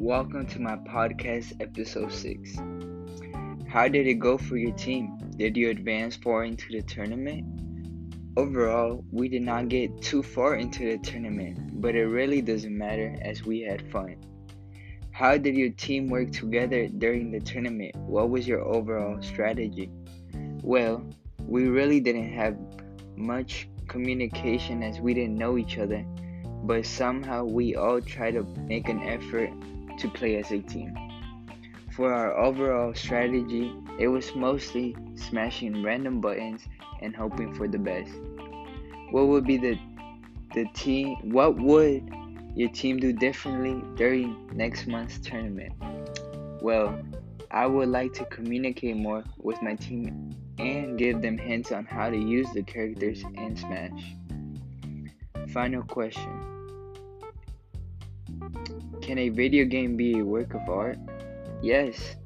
welcome to my podcast, episode 6. How did it go for your team? Did you advance far into the tournament? Overall, we did not get too far into the tournament, but it really doesn't matter as we had fun. How did your team work together during the tournament? What was your overall strategy? Well, we really didn't have much communication as we didn't know each other, but somehow we all tried to make an effort to play as a team. For our overall strategy, it was mostly smashing random buttons and hoping for the best. What would be the the team what would your team do differently during next month's tournament? Well, I would like to communicate more with my team and give them hints on how to use the characters in Smash. Final question Can a video game be a work of art? Yes.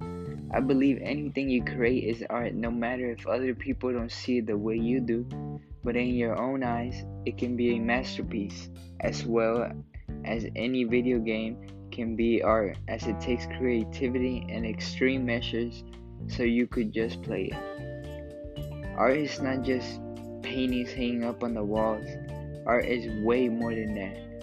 I believe anything you create is art, no matter if other people don't see it the way you do. But in your own eyes, it can be a masterpiece, as well as any video game can be art, as it takes creativity and extreme measures so you could just play it. Art is not just paintings hanging up on the walls, art is way more than that.